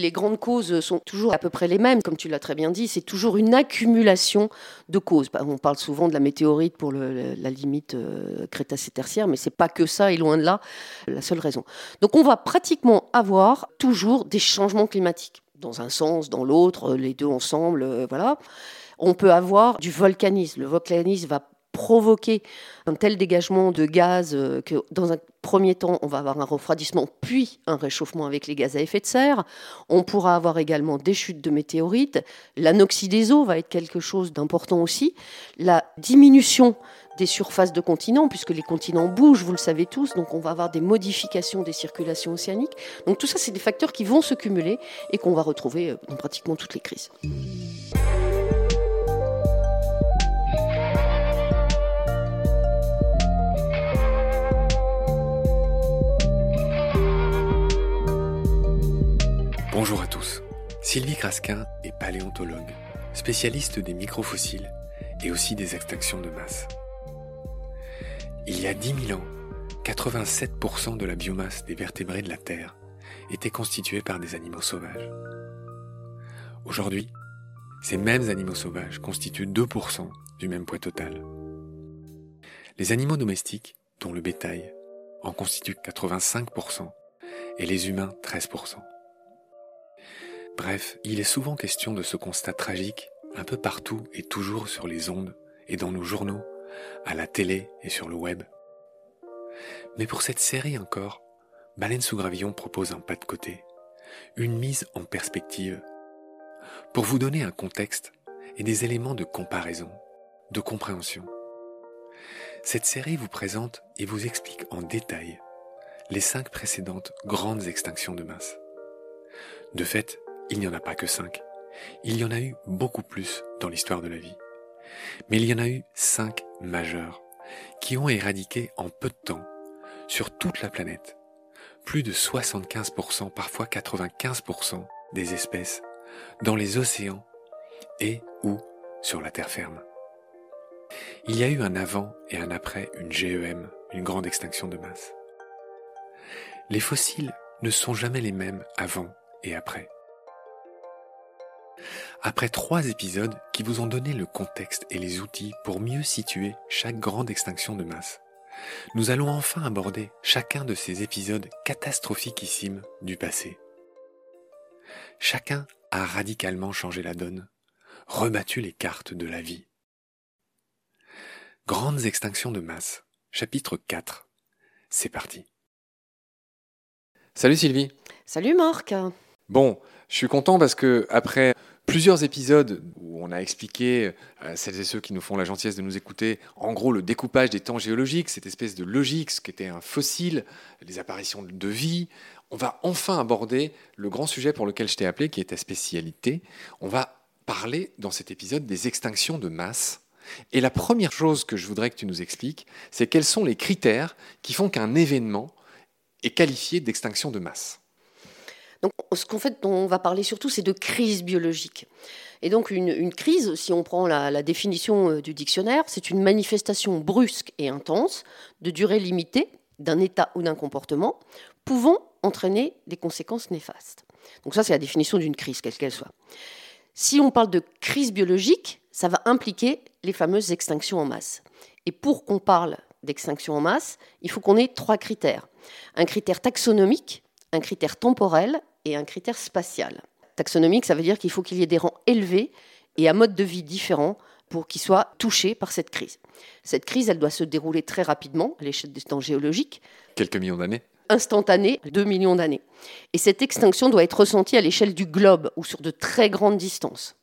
Les grandes causes sont toujours à peu près les mêmes, comme tu l'as très bien dit, c'est toujours une accumulation de causes. Bah, on parle souvent de la météorite pour la limite euh, crétacé-tertiaire, mais c'est pas que ça, et loin de là, la seule raison. Donc on va pratiquement avoir toujours des changements climatiques, dans un sens, dans l'autre, les deux ensemble, euh, voilà. On peut avoir du volcanisme. Le volcanisme va provoquer un tel dégagement de gaz euh, que dans un premier temps, on va avoir un refroidissement, puis un réchauffement avec les gaz à effet de serre. On pourra avoir également des chutes de météorites. L'anoxie des eaux va être quelque chose d'important aussi. La diminution des surfaces de continents, puisque les continents bougent, vous le savez tous, donc on va avoir des modifications des circulations océaniques. Donc tout ça, c'est des facteurs qui vont se cumuler et qu'on va retrouver euh, dans pratiquement toutes les crises. Sylvie Crasquin est paléontologue, spécialiste des microfossiles et aussi des extinctions de masse. Il y a 10 000 ans, 87% de la biomasse des vertébrés de la Terre était constituée par des animaux sauvages. Aujourd'hui, ces mêmes animaux sauvages constituent 2% du même poids total. Les animaux domestiques, dont le bétail, en constituent 85% et les humains 13%. Bref, il est souvent question de ce constat tragique, un peu partout et toujours sur les ondes et dans nos journaux, à la télé et sur le web. Mais pour cette série encore, Baleine sous gravillon propose un pas de côté, une mise en perspective, pour vous donner un contexte et des éléments de comparaison, de compréhension. Cette série vous présente et vous explique en détail les cinq précédentes grandes extinctions de masse. De fait, il n'y en a pas que cinq. Il y en a eu beaucoup plus dans l'histoire de la vie. Mais il y en a eu cinq majeures qui ont éradiqué en peu de temps, sur toute la planète, plus de 75%, parfois 95% des espèces dans les océans et ou sur la terre ferme. Il y a eu un avant et un après une GEM, une grande extinction de masse. Les fossiles ne sont jamais les mêmes avant et après. Après trois épisodes qui vous ont donné le contexte et les outils pour mieux situer chaque grande extinction de masse, nous allons enfin aborder chacun de ces épisodes catastrophiquissimes du passé. Chacun a radicalement changé la donne, rebattu les cartes de la vie. Grandes extinctions de masse, chapitre 4. C'est parti. Salut Sylvie. Salut Marc. Bon, je suis content parce que après plusieurs épisodes où on a expliqué à celles et ceux qui nous font la gentillesse de nous écouter, en gros, le découpage des temps géologiques, cette espèce de logique, ce qu'était un fossile, les apparitions de vie. On va enfin aborder le grand sujet pour lequel je t'ai appelé, qui est ta spécialité. On va parler dans cet épisode des extinctions de masse. Et la première chose que je voudrais que tu nous expliques, c'est quels sont les critères qui font qu'un événement est qualifié d'extinction de masse. Donc, ce qu'en fait, on va parler surtout, c'est de crise biologique. Et donc, une, crise, si on prend la, définition euh, du dictionnaire, c'est une manifestation brusque et intense, de durée limitée, d'un état ou d'un comportement, pouvant entraîner des conséquences néfastes. Donc, ça, c'est la définition d'une crise, quelle qu'elle soit. Si on parle de crise biologique, ça va impliquer les fameuses extinctions en masse. Et pour qu'on parle d'extinction en masse, il faut qu'on ait trois critères. Un critère taxonomique, un critère temporel et un critère spatial. Taxonomique, ça veut dire qu'il faut qu'il y ait des rangs élevés et un mode de vie différent pour qu'ils soient touchés par cette crise. Cette crise, elle doit se dérouler très rapidement à l'échelle des temps géologiques. Quelques millions d'années Instantanée, 2 millions d'années. Et cette extinction doit être ressentie à l'échelle du globe ou sur de très grandes distances.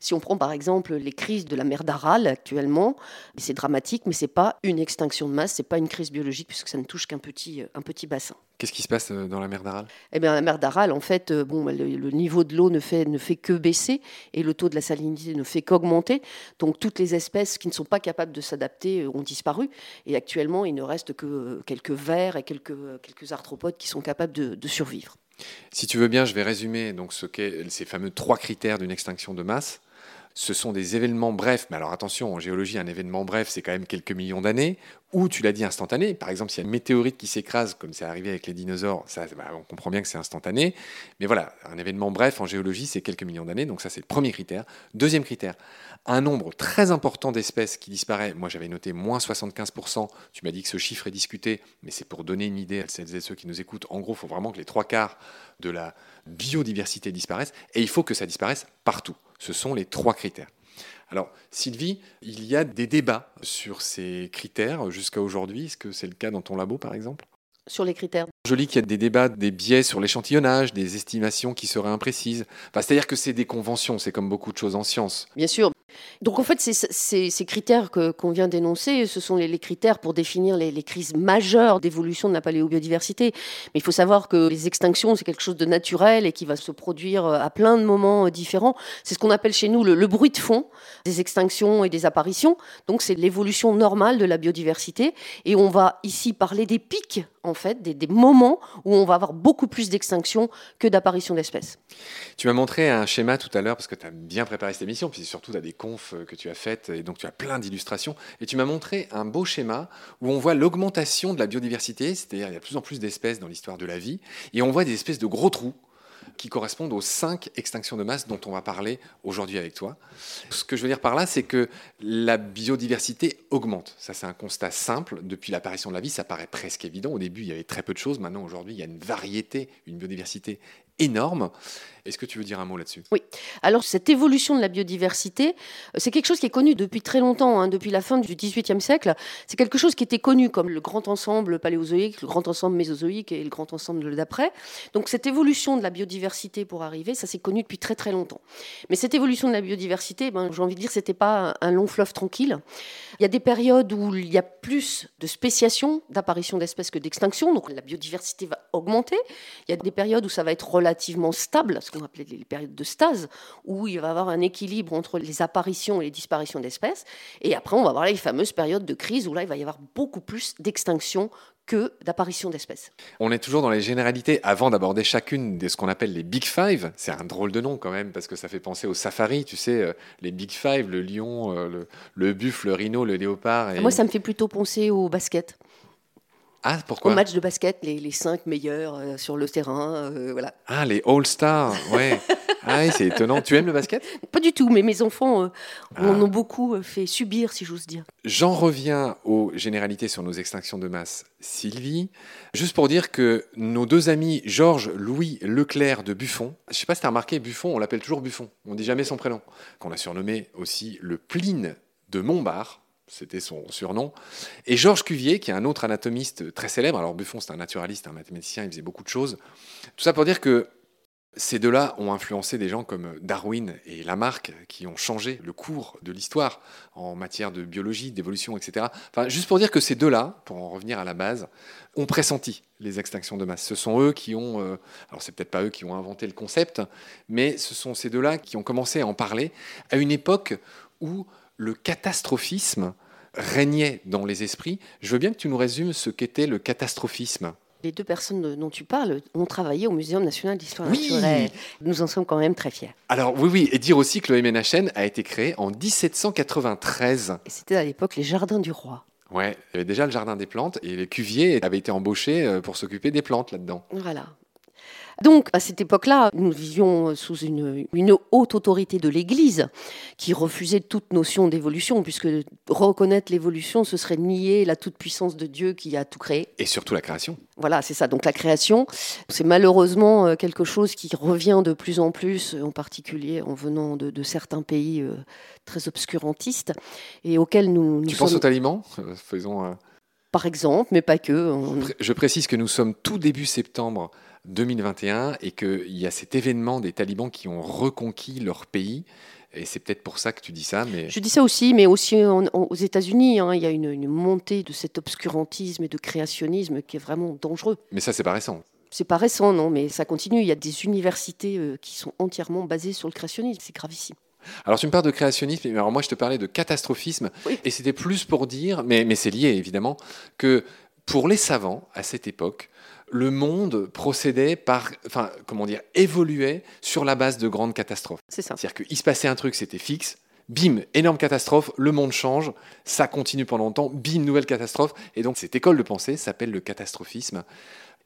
Si on prend par exemple les crises de la mer d'Aral actuellement, c'est dramatique, mais ce n'est pas une extinction de masse, ce n'est pas une crise biologique puisque ça ne touche qu'un petit, euh, un petit bassin. Qu'est-ce qui se passe euh, dans la mer d'Aral? Eh bien, la mer d'Aral, en fait, euh, bon, le, niveau de l'eau ne fait, ne fait que baisser et le taux de la salinité ne fait qu'augmenter. Donc, toutes les espèces qui ne sont pas capables de s'adapter ont disparu. Et actuellement, il ne reste que quelques vers et quelques, quelques arthropodes qui sont capables de, de survivre. Si tu veux bien, je vais résumer donc ce qu'est ces fameux trois critères d'une extinction de masse. Ce sont des événements brefs, mais alors attention, en géologie, un événement bref, c'est quand même quelques millions d'années, ou tu l'as dit instantané. Par exemple, s'il y a une météorite qui s'écrase, comme c'est arrivé avec les dinosaures, ça, bah, on comprend bien que c'est instantané. Mais voilà, un événement bref en géologie, c'est quelques millions d'années, donc ça c'est le premier critère. Deuxième critère, un nombre très important d'espèces qui disparaît. Moi j'avais noté moins 75%, tu m'as dit que ce chiffre est discuté, mais c'est pour donner une idée à celles et ceux qui nous écoutent. En gros, il faut vraiment que les trois quarts de la biodiversité disparaissent, et il faut que ça disparaisse partout. Ce sont les trois critères. Alors, Sylvie, il y a des débats sur ces critères jusqu'à aujourd'hui. Est-ce que c'est le cas dans ton labo, par exemple? Sur les critères. Je lis qu'il y a des débats, des biais sur l'échantillonnage, des estimations qui seraient imprécises. C'est-à-dire que c'est des conventions, c'est comme beaucoup de choses en science. Bien sûr, donc en fait, ces, critères qu'on vient d'énoncer, ce sont les, critères pour définir les, crises majeures d'évolution de la paléobiodiversité. Mais il faut savoir que les extinctions, c'est quelque chose de naturel et qui va se produire à plein de moments différents. C'est ce qu'on appelle chez nous le, bruit de fond des extinctions et des apparitions. Donc c'est l'évolution normale de la biodiversité. Et on va ici parler des pics, en fait, des, moments où on va avoir beaucoup plus d'extinctions que d'apparitions d'espèces. Tu m'as montré un schéma tout à l'heure parce que tu as bien préparé cette émission, puis surtout tu as des conf que tu as faites, et donc tu as plein d'illustrations. Et tu m'as montré un beau schéma où on voit l'augmentation de la biodiversité, c'est-à-dire il y a de plus en plus d'espèces dans l'histoire de la vie, et on voit des espèces de gros trous qui correspondent aux cinq extinctions de masse dont on va parler aujourd'hui avec toi. Ce que je veux dire par là, c'est que la biodiversité augmente. Ça, c'est un constat simple. Depuis l'apparition de la vie, ça paraît presque évident. Au début, il y avait très peu de choses. Maintenant, aujourd'hui, il y a une variété, une biodiversité énorme. Est-ce que tu veux dire un mot là-dessus? Oui. Alors, cette évolution de la biodiversité, euh, c'est quelque chose qui est connu depuis très longtemps, hein, depuis la fin du XVIIIe siècle. C'est quelque chose qui était connu comme le grand ensemble paléozoïque, le grand ensemble mésozoïque et le grand ensemble d'après. Donc, cette évolution de la biodiversité pour arriver, ça s'est connu depuis très très longtemps. Mais cette évolution de la biodiversité, ben, j'ai envie de dire, c'était pas un long fleuve tranquille. Il y a des périodes où il y a plus de spéciation, d'apparition d'espèces que d'extinction, donc la biodiversité va augmenter. Il y a des périodes où ça va être relativement stable, qu'on appelait les périodes de stase, où il va y avoir un équilibre entre les apparitions et les disparitions d'espèces. Et après, on va avoir les fameuses périodes de crise où là, il va y avoir beaucoup plus d'extinction que d'apparition d'espèces. On est toujours dans les généralités avant d'aborder chacune de ce qu'on appelle les Big Five. C'est un drôle de nom quand même parce que ça fait penser au safari, tu sais, euh, les Big Five, le lion, euh, le, buffle, le rhino, le léopard. Et... Moi, ça me fait plutôt penser au basket. Ah, pourquoi? Au match de basket, les, les cinq meilleurs euh, sur le terrain, euh, voilà. Ah, les All-Stars, ouais. ah, c'est étonnant. Tu aimes le basket? Pas du tout, mais mes enfants euh, ah. en ont beaucoup fait subir, si j'ose dire. J'en reviens aux généralités sur nos extinctions de masse. Sylvie, juste pour dire que nos deux amis Georges Louis Leclerc de Buffon, je ne sais pas si tu as remarqué, Buffon, on l'appelle toujours Buffon, on ne dit jamais son prénom, qu'on a surnommé aussi le Pline de Montbard, c'était son surnom. Et Georges Cuvier, qui est un autre anatomiste très célèbre, alors Buffon c'est un naturaliste, un mathématicien, il faisait beaucoup de choses. Tout ça pour dire que ces deux-là ont influencé des gens comme Darwin et Lamarck, qui ont changé le cours de l'histoire en matière de biologie, d'évolution, etc. Enfin, juste pour dire que ces deux-là, pour en revenir à la base, ont pressenti les extinctions de masse. Ce sont eux qui ont, euh, alors c'est peut-être pas eux qui ont inventé le concept, mais ce sont ces deux-là qui ont commencé à en parler à une époque où le catastrophisme régnait dans les esprits. Je veux bien que tu nous résumes ce qu'était le catastrophisme. Les deux personnes dont tu parles ont travaillé au Muséum national d'histoire naturelle. Nous en sommes quand même très fiers. Alors oui, oui, et dire aussi que le MNHN a été créé en 1793. Et c'était à l'époque les Jardins du Roi. Ouais, il y avait déjà le Jardin des plantes et les cuviers avaient été embauchés euh, pour s'occuper des plantes là-dedans. Voilà. Donc, à cette époque-là, nous vivions sous une, haute autorité de l'Église qui refusait toute notion d'évolution, puisque reconnaître l'évolution, ce serait nier la toute-puissance de Dieu qui a tout créé. Et surtout la création. Voilà, c'est ça. Donc la création, c'est malheureusement euh, quelque chose qui revient de plus en plus, en particulier en venant de, certains pays euh, très obscurantistes, et auxquels nous... nous tu penses aux aliments euh, Faisons... Par exemple, mais pas que. Je précise que nous sommes tout début septembre 2021 et qu'il y a cet événement des talibans qui ont reconquis leur pays. Et c'est peut-être pour ça que tu dis ça. Mais... Je dis ça aussi, mais aussi aux États-Unis, hein, il y a une, montée de cet obscurantisme et de créationnisme qui est vraiment dangereux. Mais ça, c'est pas récent. C'est pas récent, non, mais ça continue. Il y a des universités euh, qui sont entièrement basées sur le créationnisme. C'est gravissime. Alors tu me parles de créationnisme, mais alors moi je te parlais de catastrophisme, et c'était plus pour dire, mais, mais c'est lié évidemment, que pour les savants à cette époque, le monde procédait par, enfin, comment dire, évoluait sur la base de grandes catastrophes. C'est ça. C'est-à-dire qu'il se passait un truc, c'était fixe. Bim, énorme catastrophe, le monde change, ça continue pendant longtemps, bim, nouvelle catastrophe. Et donc cette école de pensée s'appelle le catastrophisme.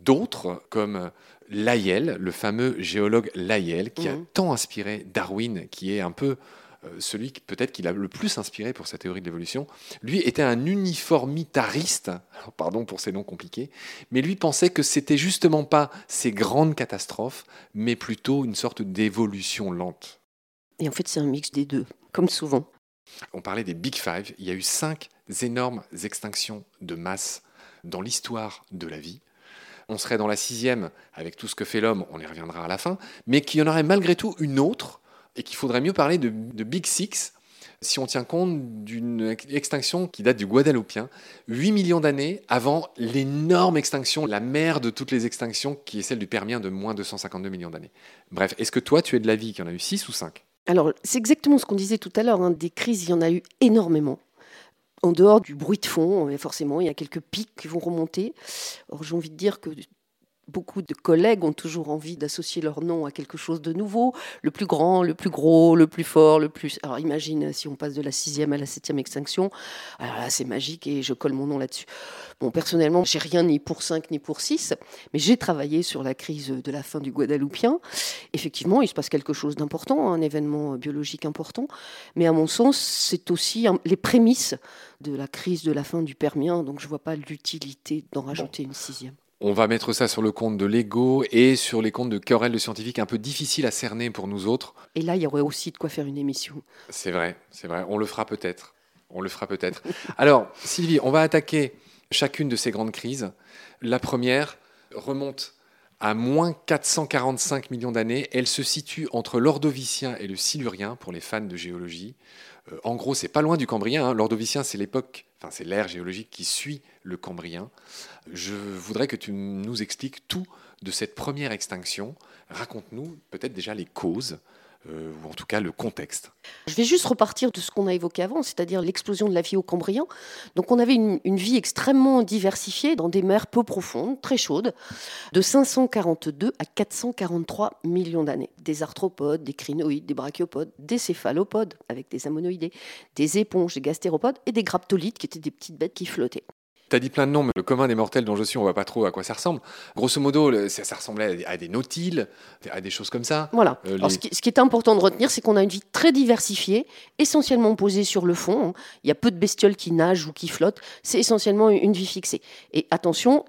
D'autres, comme Lyell, le fameux géologue Lyell, qui a Mhm. tant inspiré Darwin, qui est un peu euh, celui qui peut-être qui l'a le plus inspiré pour sa théorie de l'évolution, lui était un uniformitariste, pardon pour ces noms compliqués, mais lui pensait que c'était justement pas ces grandes catastrophes, mais plutôt une sorte d'évolution lente. Et en fait, c'est un mix des deux, comme souvent. On parlait des Big Five, il y a eu cinq énormes extinctions de masse dans l'histoire de la vie. On serait dans la sixième avec tout ce que fait l'homme, on y reviendra à la fin, mais qu'il y en aurait malgré tout une autre, et qu'il faudrait mieux parler de, Big Six, si on tient compte d'une extinction qui date du Guadeloupien, 8 millions d'années avant l'énorme extinction, la mère de toutes les extinctions, qui est celle du Permien de moins de 152 millions d'années. Bref, est-ce que toi, tu es de l'avis qu'il y en a eu 6 ou 5 Alors, c'est exactement ce qu'on disait tout à l'heure. hein, Des crises, il y en a eu énormément. En dehors du bruit de fond, euh, forcément, il y a quelques pics qui vont remonter. Or, j'ai envie de dire que beaucoup de collègues ont toujours envie d'associer leur nom à quelque chose de nouveau. Le plus grand, le plus gros, le plus fort, le plus... Alors, imagine si on passe de la sixième à la septième extinction. Alors là, c'est magique et je colle mon nom là-dessus. Bon, personnellement, j'ai rien ni pour 5 ni pour 6, mais j'ai travaillé sur la crise de la fin du Guadeloupien. Effectivement, il se passe quelque chose d'important, un événement biologique important, mais à mon sens, c'est aussi les prémices de la crise de la fin du Permien, donc je ne vois pas l'utilité d'en rajouter une sixième. On va mettre ça sur le compte de l'ego et sur les comptes de querelles de scientifiques un peu difficiles à cerner pour nous autres. Et là, il y aurait aussi de quoi faire une émission. C'est vrai, c'est vrai. On le fera peut-être. On le fera peut-être. Alors, Sylvie, on va attaquer chacune de ces grandes crises. La première remonte à moins 445 millions d'années. Elle se situe entre l'Ordovicien et le Silurien pour les fans de géologie. Euh, en gros, c'est pas loin du Cambrien. hein. L'Ordovicien, c'est l'époque, c'est l'ère géologique qui suit le Cambrien. Je voudrais que tu nous expliques tout de cette première extinction. Raconte-nous peut-être déjà les causes, euh, ou en tout cas le contexte. Je vais juste repartir de ce qu'on a évoqué avant, c'est-à-dire l'explosion de la vie au Cambrien. Donc on avait une, vie extrêmement diversifiée dans des mers peu profondes, très chaudes, de 542 à 443 millions d'années. Des arthropodes, des crinoïdes, des brachiopodes, des céphalopodes avec des ammonoïdés, des éponges, des gastéropodes et des graptolites qui étaient des petites bêtes qui flottaient. Tu as dit plein de noms, mais le commun des mortels dont je suis, on voit pas trop à quoi ça ressemble. Grosso modo, ça, ça ressemblait à des, nautiles, à des choses comme ça. Voilà. Euh, Alors, les- ce, qui, ce qui est important de retenir, c'est qu'on a une vie très diversifiée, essentiellement posée sur le fond. Il y a peu de bestioles qui nagent ou qui flottent. C'est essentiellement une vie fixée. Et attention,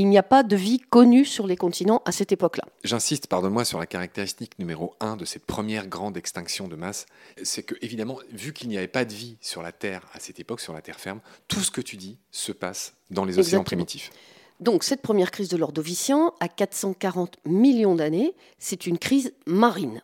il n'y a pas de vie connue sur les continents à cette époque-là. J'insiste, pardonne-moi, sur la caractéristique numéro un de cette première grande extinction de masse. C'est que, évidemment, vu qu'il n'y avait pas de vie sur la Terre à cette époque, sur la Terre ferme, tout ce que tu dis se passe dans les océans Exactement. primitifs. Donc, cette première crise de l'Ordovicien, à 440 millions d'années, c'est une crise marine.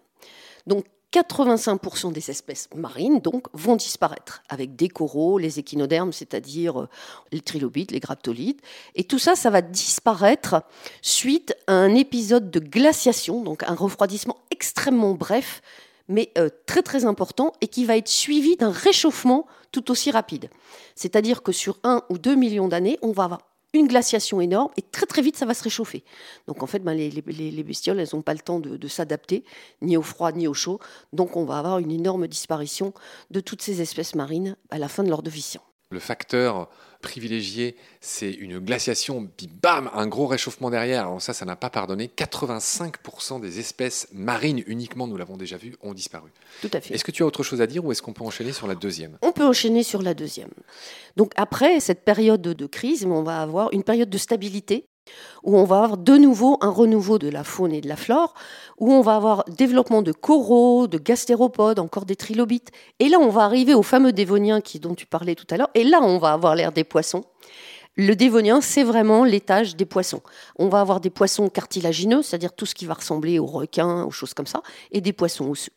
Donc, 85% des espèces marines donc, vont disparaître, avec des coraux, les échinodermes, c'est-à-dire euh, les trilobites, les graptolites. Et tout ça, ça va disparaître suite à un épisode de glaciation, donc un refroidissement extrêmement bref, mais euh, très très important, et qui va être suivi d'un réchauffement tout aussi rapide. C'est-à-dire que sur un ou deux millions d'années, on va avoir une glaciation énorme et très très vite ça va se réchauffer. Donc en fait, ben, les, les- les bestioles, elles n'ont pas le temps de, s'adapter, ni au froid ni au chaud. Donc on va avoir une énorme disparition de toutes ces espèces marines à la fin de l'Ordovicien. Le facteur privilégié, c'est une glaciation, puis bam, un gros réchauffement derrière. Alors ça, ça n'a pas pardonné. 85% des espèces marines uniquement, nous l'avons déjà vu, ont disparu. Tout à fait. Est-ce que tu as autre chose à dire ou est-ce qu'on peut enchaîner sur la deuxième? On peut enchaîner sur la deuxième. Donc après cette période de, de crise, on va avoir une période de stabilité où on va avoir de nouveau un renouveau de la faune et de la flore, où on va avoir développement de coraux, de gastéropodes, encore des trilobites. Et là, on va arriver au fameux dévonien qui, dont tu parlais tout à l'heure. Et là, on va avoir l'ère des poissons. Le dévonien, c'est vraiment l'étage des poissons. On va avoir des poissons cartilagineux, c'est-à-dire tout ce qui va ressembler aux requins, aux choses comme ça, et des poissons osseux.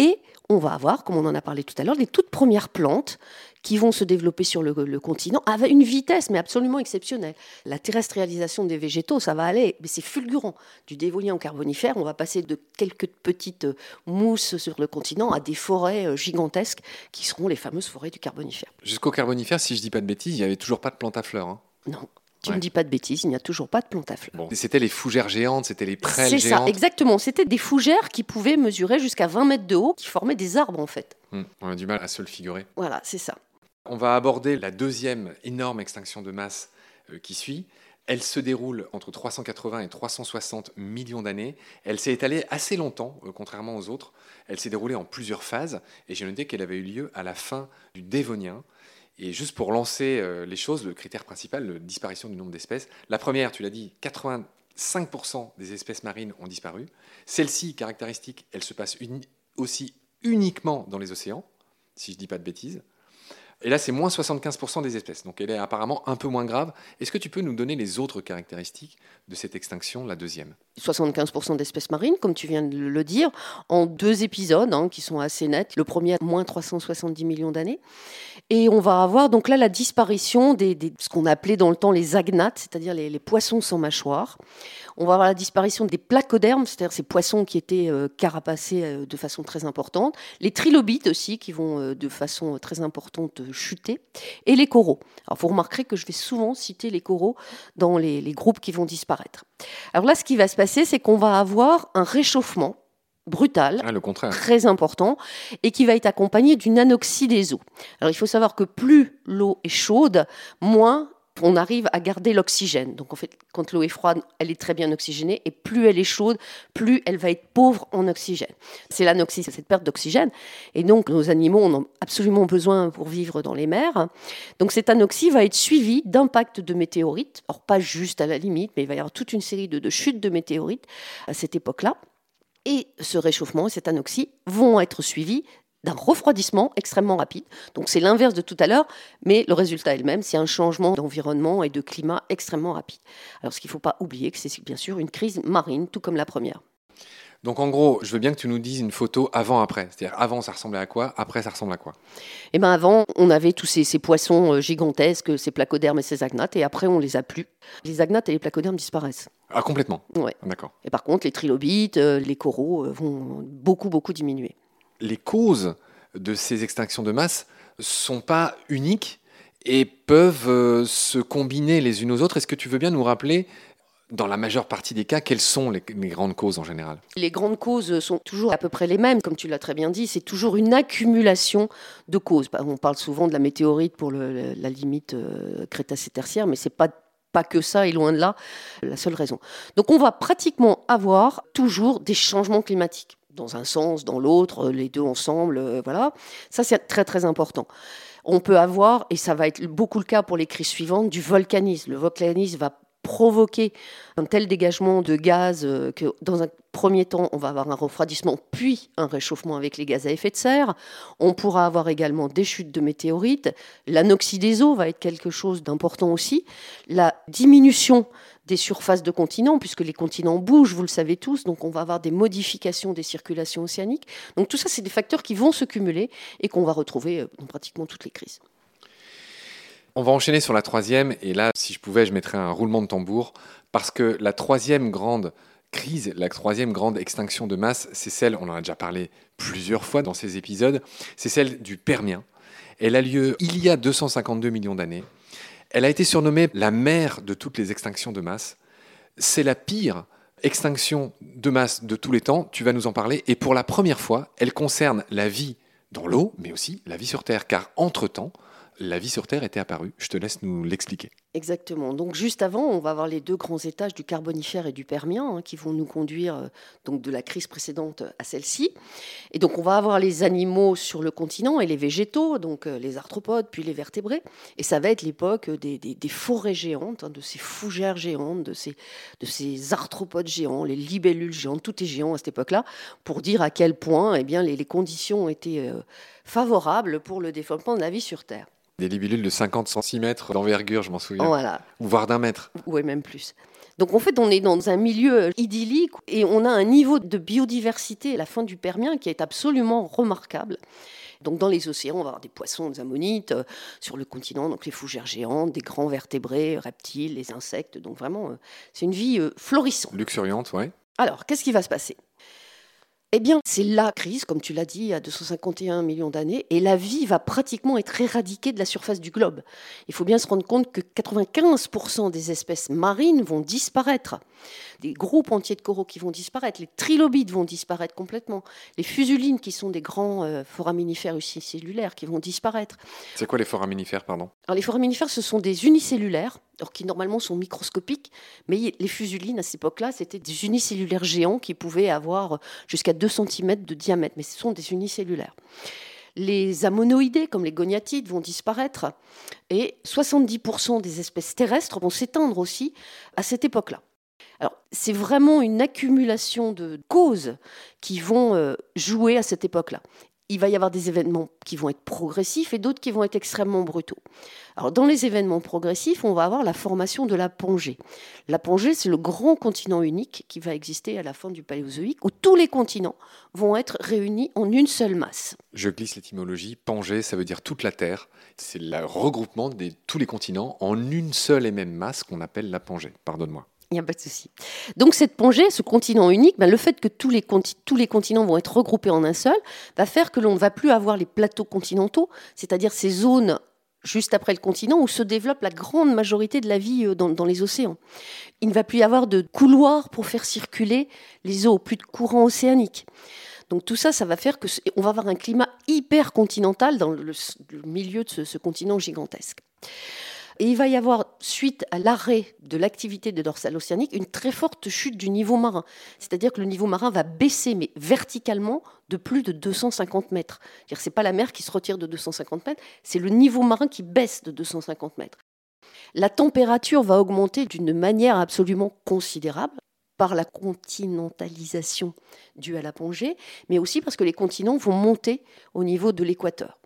Et on va avoir, comme on en a parlé tout à l'heure, les toutes premières plantes qui vont se développer sur le, le continent avec une vitesse mais absolument exceptionnelle. La terrestrialisation des végétaux, ça va aller, mais c'est fulgurant. Du dévolien au carbonifère, on va passer de quelques petites euh, mousses sur le continent à des forêts euh, gigantesques qui seront les fameuses forêts du carbonifère. Jusqu'au carbonifère, si je dis pas de bêtises, il n'y avait toujours pas de plantes à fleurs. hein. Non. Tu ne dis pas de bêtises, il n'y a toujours pas de plantes à fleurs. Bon. C'était les fougères géantes, c'était les prêles C'est géantes. ça, exactement. C'était des fougères qui pouvaient mesurer jusqu'à 20 mètres de haut, qui formaient des arbres en fait. Hmm, on a du mal à se le figurer. Voilà, c'est ça. On va aborder la deuxième énorme extinction de masse euh, qui suit. Elle se déroule entre 380 et 360 millions d'années. Elle s'est étalée assez longtemps, euh, contrairement aux autres. Elle s'est déroulée en plusieurs phases, et j'ai noté qu'elle avait eu lieu à la fin du Dévonien. Et juste pour lancer euh, les choses, le critère principal, la disparition du nombre d'espèces. La première, tu l'as dit, 85% des espèces marines ont disparu. Celle-ci, caractéristique, elle se passe aussi uniquement dans les océans, si je ne dis pas de bêtises. Et là, c'est moins 75% des espèces. Donc elle est apparemment un peu moins grave. Est-ce que tu peux nous donner les autres caractéristiques de cette extinction, la deuxième? 75% d'espèces marines, comme tu viens de le dire, en deux épisodes hein, qui sont assez nets. Le premier, moins 370 millions d'années. Et on va avoir donc là la disparition des, des- ce qu'on appelait dans le temps les agnates, c'est-à-dire les, les poissons sans mâchoire. On va avoir la disparition des placodermes, c'est-à-dire ces poissons qui étaient euh, carapacés euh, de façon très importante. Les trilobites aussi, qui vont euh, de façon très importante chuter. Et les coraux. Alors vous remarquerez que je vais souvent citer les coraux dans les- les groupes qui vont disparaître. Alors là, ce qui va se passer, c'est qu'on va avoir un réchauffement brutal, ah, Le contraire. très important, et qui va être accompagné d'une anoxie des eaux. Alors il faut savoir que plus l'eau est chaude, moins on arrive à garder l'oxygène. Donc en fait, quand l'eau est froide, elle est très bien oxygénée, et plus elle est chaude, plus elle va être pauvre en oxygène. C'est l'anoxie, c'est cette perte d'oxygène. Et donc nos animaux en ont absolument besoin pour vivre dans les mers. Donc cette anoxie va être suivie d'impacts de météorites. Alors pas juste à la limite, mais il va y avoir toute une série de, de chutes de météorites à cette époque-là. Et ce réchauffement et cette anoxie vont être suivis d'un refroidissement extrêmement rapide. Donc c'est l'inverse de tout à l'heure, mais le résultat est le même, c'est un changement d'environnement et de climat extrêmement rapide. Alors ce qu'il ne faut pas oublier, que c'est bien sûr une crise marine, tout comme la première. Donc en gros, je veux bien que tu nous dises une photo avant-après. C'est-à-dire avant, ça ressemblait à quoi? Après, ça ressemble à quoi? Et ben avant, on avait tous ces, ces poissons euh, gigantesques, ces placodermes et ces agnates, et après on les a plus. Les agnates et les placodermes disparaissent. Ah, complètement. Ouais. D'accord. Et par contre, les trilobites, euh, les coraux euh, vont beaucoup, beaucoup diminuer. Les causes de ces extinctions de masse sont pas uniques et peuvent euh, se combiner les unes aux autres. Est-ce que tu veux bien nous rappeler, dans la majeure partie des cas, quelles sont les, grandes causes en général? Les grandes causes sont toujours à peu près les mêmes, comme tu l'as très bien dit, c'est toujours une accumulation de causes. Bah, On parle souvent de la météorite pour la limite euh, crétacé-tertiaire, mais c'est pas pas que ça et loin de là la seule raison. Donc on va pratiquement avoir toujours des changements climatiques dans un sens, dans l'autre, euh, les deux ensemble, euh, voilà. Ça c'est très très important. On peut avoir, et ça va être beaucoup le cas pour les crises suivantes, du volcanisme. Le volcanisme va provoquer un tel dégagement de gaz euh, que dans un premier temps, on va avoir un refroidissement, puis un réchauffement avec les gaz à effet de serre. On pourra avoir également des chutes de météorites. L'anoxie des eaux va être quelque chose d'important aussi. La diminution des surfaces de continents, puisque les continents bougent, vous le savez tous, donc on va avoir des modifications des circulations océaniques. Donc tout ça, c'est des facteurs qui vont se cumuler et qu'on va retrouver euh, dans pratiquement toutes les crises. On va enchaîner sur la troisième, et là, si je pouvais, je mettrais un roulement de tambour, parce que la troisième grande crise, la troisième grande extinction de masse, c'est celle, on en a déjà parlé plusieurs fois dans ces épisodes, c'est celle du Permien. Elle a lieu il y a 252 millions d'années. Elle a été surnommée la mère de toutes les extinctions de masse. C'est la pire extinction de masse de tous les temps, tu vas nous en parler, et pour la première fois, elle concerne la vie dans l'eau, mais aussi la vie sur Terre, car entre-temps, la vie sur Terre était apparue. Je te laisse nous l'expliquer. Exactement. Donc juste avant, on va avoir les deux grands étages du Carbonifère et du Permien hein, qui vont nous conduire euh, donc de la crise précédente à celle-ci. Et donc on va avoir les animaux sur le continent et les végétaux, donc euh, les arthropodes puis les vertébrés. Et ça va être l'époque des, forêts géantes, hein, de ces fougères géantes, de ces, de ces arthropodes géants, les libellules géantes, tout est géant à cette époque-là, pour dire à quel point eh bien, les, les conditions ont été euh, favorables pour le développement de la vie sur Terre. Des libilules de 50 cm d'envergure, je m'en souviens, Voilà. ou voire d'un mètre. Ouais, même plus. Donc en fait, on est dans un milieu idyllique et on a un niveau de biodiversité à la fin du Permien qui est absolument remarquable. Donc dans les océans, on va avoir des poissons, des ammonites, euh, sur le continent, donc les fougères géantes, des grands vertébrés, reptiles, les insectes. Donc vraiment, euh, c'est une vie euh, florissante. Luxuriante, ouais. Alors, qu'est-ce qui va se passer? Eh bien, c'est la crise, comme tu l'as dit, il y a 251 millions d'années, et la vie va pratiquement être éradiquée de la surface du globe. Il faut bien se rendre compte que 95% des espèces marines vont disparaître. Des groupes entiers de coraux qui vont disparaître, les trilobites vont disparaître complètement, les fusulines qui sont des grands euh, foraminifères unicellulaires qui vont disparaître. C'est quoi les foraminifères, pardon? Alors les foraminifères, ce sont des unicellulaires, alors qui normalement sont microscopiques, mais les fusulines à cette époque-là, c'était des unicellulaires géants qui pouvaient avoir jusqu'à 2 cm de diamètre, mais ce sont des unicellulaires. Les ammonoïdés, comme les goniatides, vont disparaître et 70% des espèces terrestres vont s'éteindre aussi à cette époque-là. Alors, c'est vraiment une accumulation de causes qui vont euh, jouer à cette époque-là il va y avoir des événements qui vont être progressifs et d'autres qui vont être extrêmement brutaux. Alors, dans les événements progressifs, on va avoir la formation de la Pongée. La Pongée, c'est le grand continent unique qui va exister à la fin du Paléozoïque, où tous les continents vont être réunis en une seule masse. Je glisse l'étymologie. Pongée, ça veut dire toute la Terre. C'est le regroupement de tous les continents en une seule et même masse qu'on appelle la Pongée. Pardonne-moi. Il n'y a pas de souci. Donc cette Pongée, ce continent unique, ben, le fait que tous les, tous les continents vont être regroupés en un seul, va faire que l'on ne va plus avoir les plateaux continentaux, c'est-à-dire ces zones juste après le continent où se développe la grande majorité de la vie euh, dans, les océans. Il ne va plus y avoir de couloirs pour faire circuler les eaux, plus de courants océaniques. Donc tout ça, ça va faire que on va avoir un climat hyper continental dans le, milieu de ce continent gigantesque. Et il va y avoir, suite à l'arrêt de l'activité de dorsale océanique, une très forte chute du niveau marin. C'est-à-dire que le niveau marin va baisser, mais verticalement, de plus de 250 mètres. Ce n'est pas la mer qui se retire de 250 mètres, c'est le niveau marin qui baisse de 250 mètres. La température va augmenter d'une manière absolument considérable par la continentalisation due à la Pongée, mais aussi parce que les continents vont monter au niveau de l'équateur.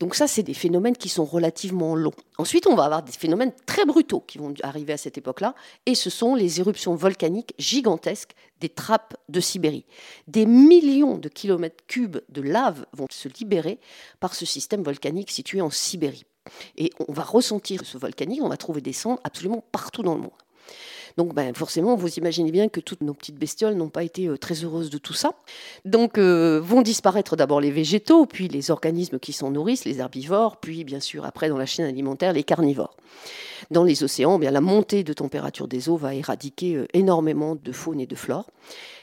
Donc ça, c'est des phénomènes qui sont relativement longs. Ensuite, on va avoir des phénomènes très brutaux qui vont arriver à cette époque-là, et ce sont les éruptions volcaniques gigantesques des trappes de Sibérie. Des millions de kilomètres cubes de lave vont se libérer par ce système volcanique situé en Sibérie. Et on va ressentir ce volcanique, on va trouver des cendres absolument partout dans le monde. Donc ben, forcément, vous imaginez bien que toutes nos petites bestioles n'ont pas été euh, très heureuses de tout ça. Donc euh, vont disparaître d'abord les végétaux, puis les organismes qui s'en nourrissent, les herbivores, puis bien sûr après dans la chaîne alimentaire, les carnivores. Dans les océans, bien, la montée de température des eaux va éradiquer euh, énormément de faune et de flore.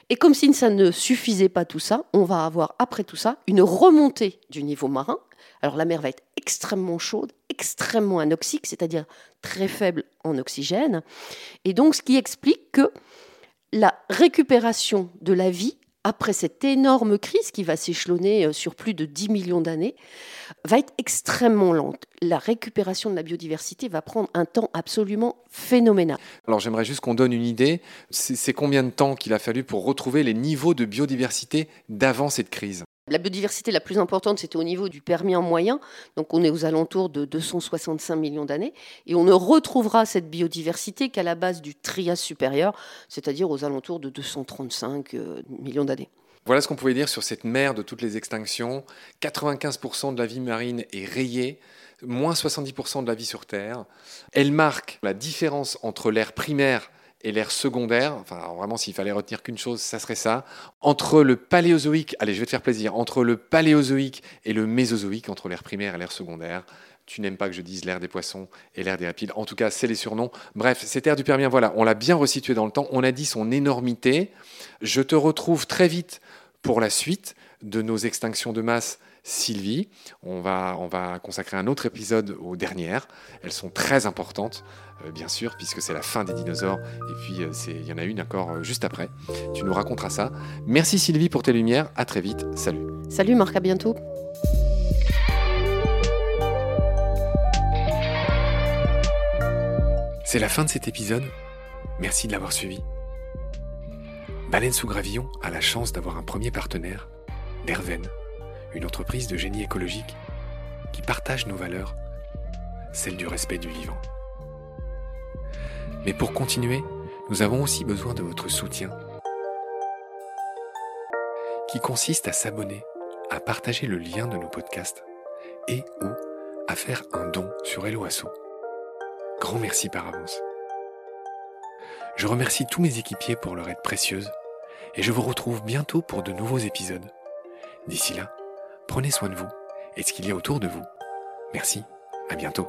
Et comme si ça ne suffisait pas tout ça, on va avoir après tout ça une remontée du niveau marin. Alors la mer va être extrêmement chaude, extrêmement anoxique, c'est-à-dire très faible en oxygène. Et donc, ce qui explique que la récupération de la vie après cette énorme crise qui va s'échelonner euh, sur plus de 10 millions d'années, va être extrêmement lente. La récupération de la biodiversité va prendre un temps absolument phénoménal. Alors j'aimerais juste qu'on donne une idée. C'est combien de temps qu'il a fallu pour retrouver les niveaux de biodiversité d'avant cette crise? La biodiversité la plus importante, c'était au niveau du Permien moyen, donc on est aux alentours de 265 millions d'années, et on ne retrouvera cette biodiversité qu'à la base du Trias supérieur, c'est-à-dire aux alentours de 235 euh, millions d'années. Voilà ce qu'on pouvait dire sur cette mer de toutes les extinctions. 95% de la vie marine est rayée, moins 70% de la vie sur Terre. Elle marque la différence entre l'ère primaire et l'ère secondaire, enfin vraiment s'il fallait retenir qu'une chose, ça serait ça, entre le paléozoïque, allez je vais te faire plaisir, entre le paléozoïque et le mésozoïque, entre l'ère primaire et l'ère secondaire, tu n'aimes pas que je dise l'ère des poissons et l'ère des rapides, en tout cas c'est les surnoms. Bref, cette ère du Permien, voilà, on l'a bien resitué dans le temps, on a dit son énormité, je te retrouve très vite pour la suite de nos extinctions de masse Sylvie. On va, on va consacrer un autre épisode aux dernières. Elles sont très importantes, euh, bien sûr, puisque c'est la fin des dinosaures. Et puis, euh, il y en a une encore euh, juste après. Tu nous raconteras ça. Merci Sylvie pour tes lumières. À très vite. Salut. Salut Marc, à bientôt. C'est la fin de cet épisode. Merci de l'avoir suivi. Baleine sous gravillon a la chance d'avoir un premier partenaire, Derven une entreprise de génie écologique qui partage nos valeurs, celles du respect du vivant. Mais pour continuer, nous avons aussi besoin de votre soutien, qui consiste à s'abonner, à partager le lien de nos podcasts et ou à faire un don sur Helloasso. Grand merci par avance. Je remercie tous mes équipiers pour leur aide précieuse et je vous retrouve bientôt pour de nouveaux épisodes. D'ici là, prenez soin de vous et de ce qu'il y a autour de vous. Merci, à bientôt.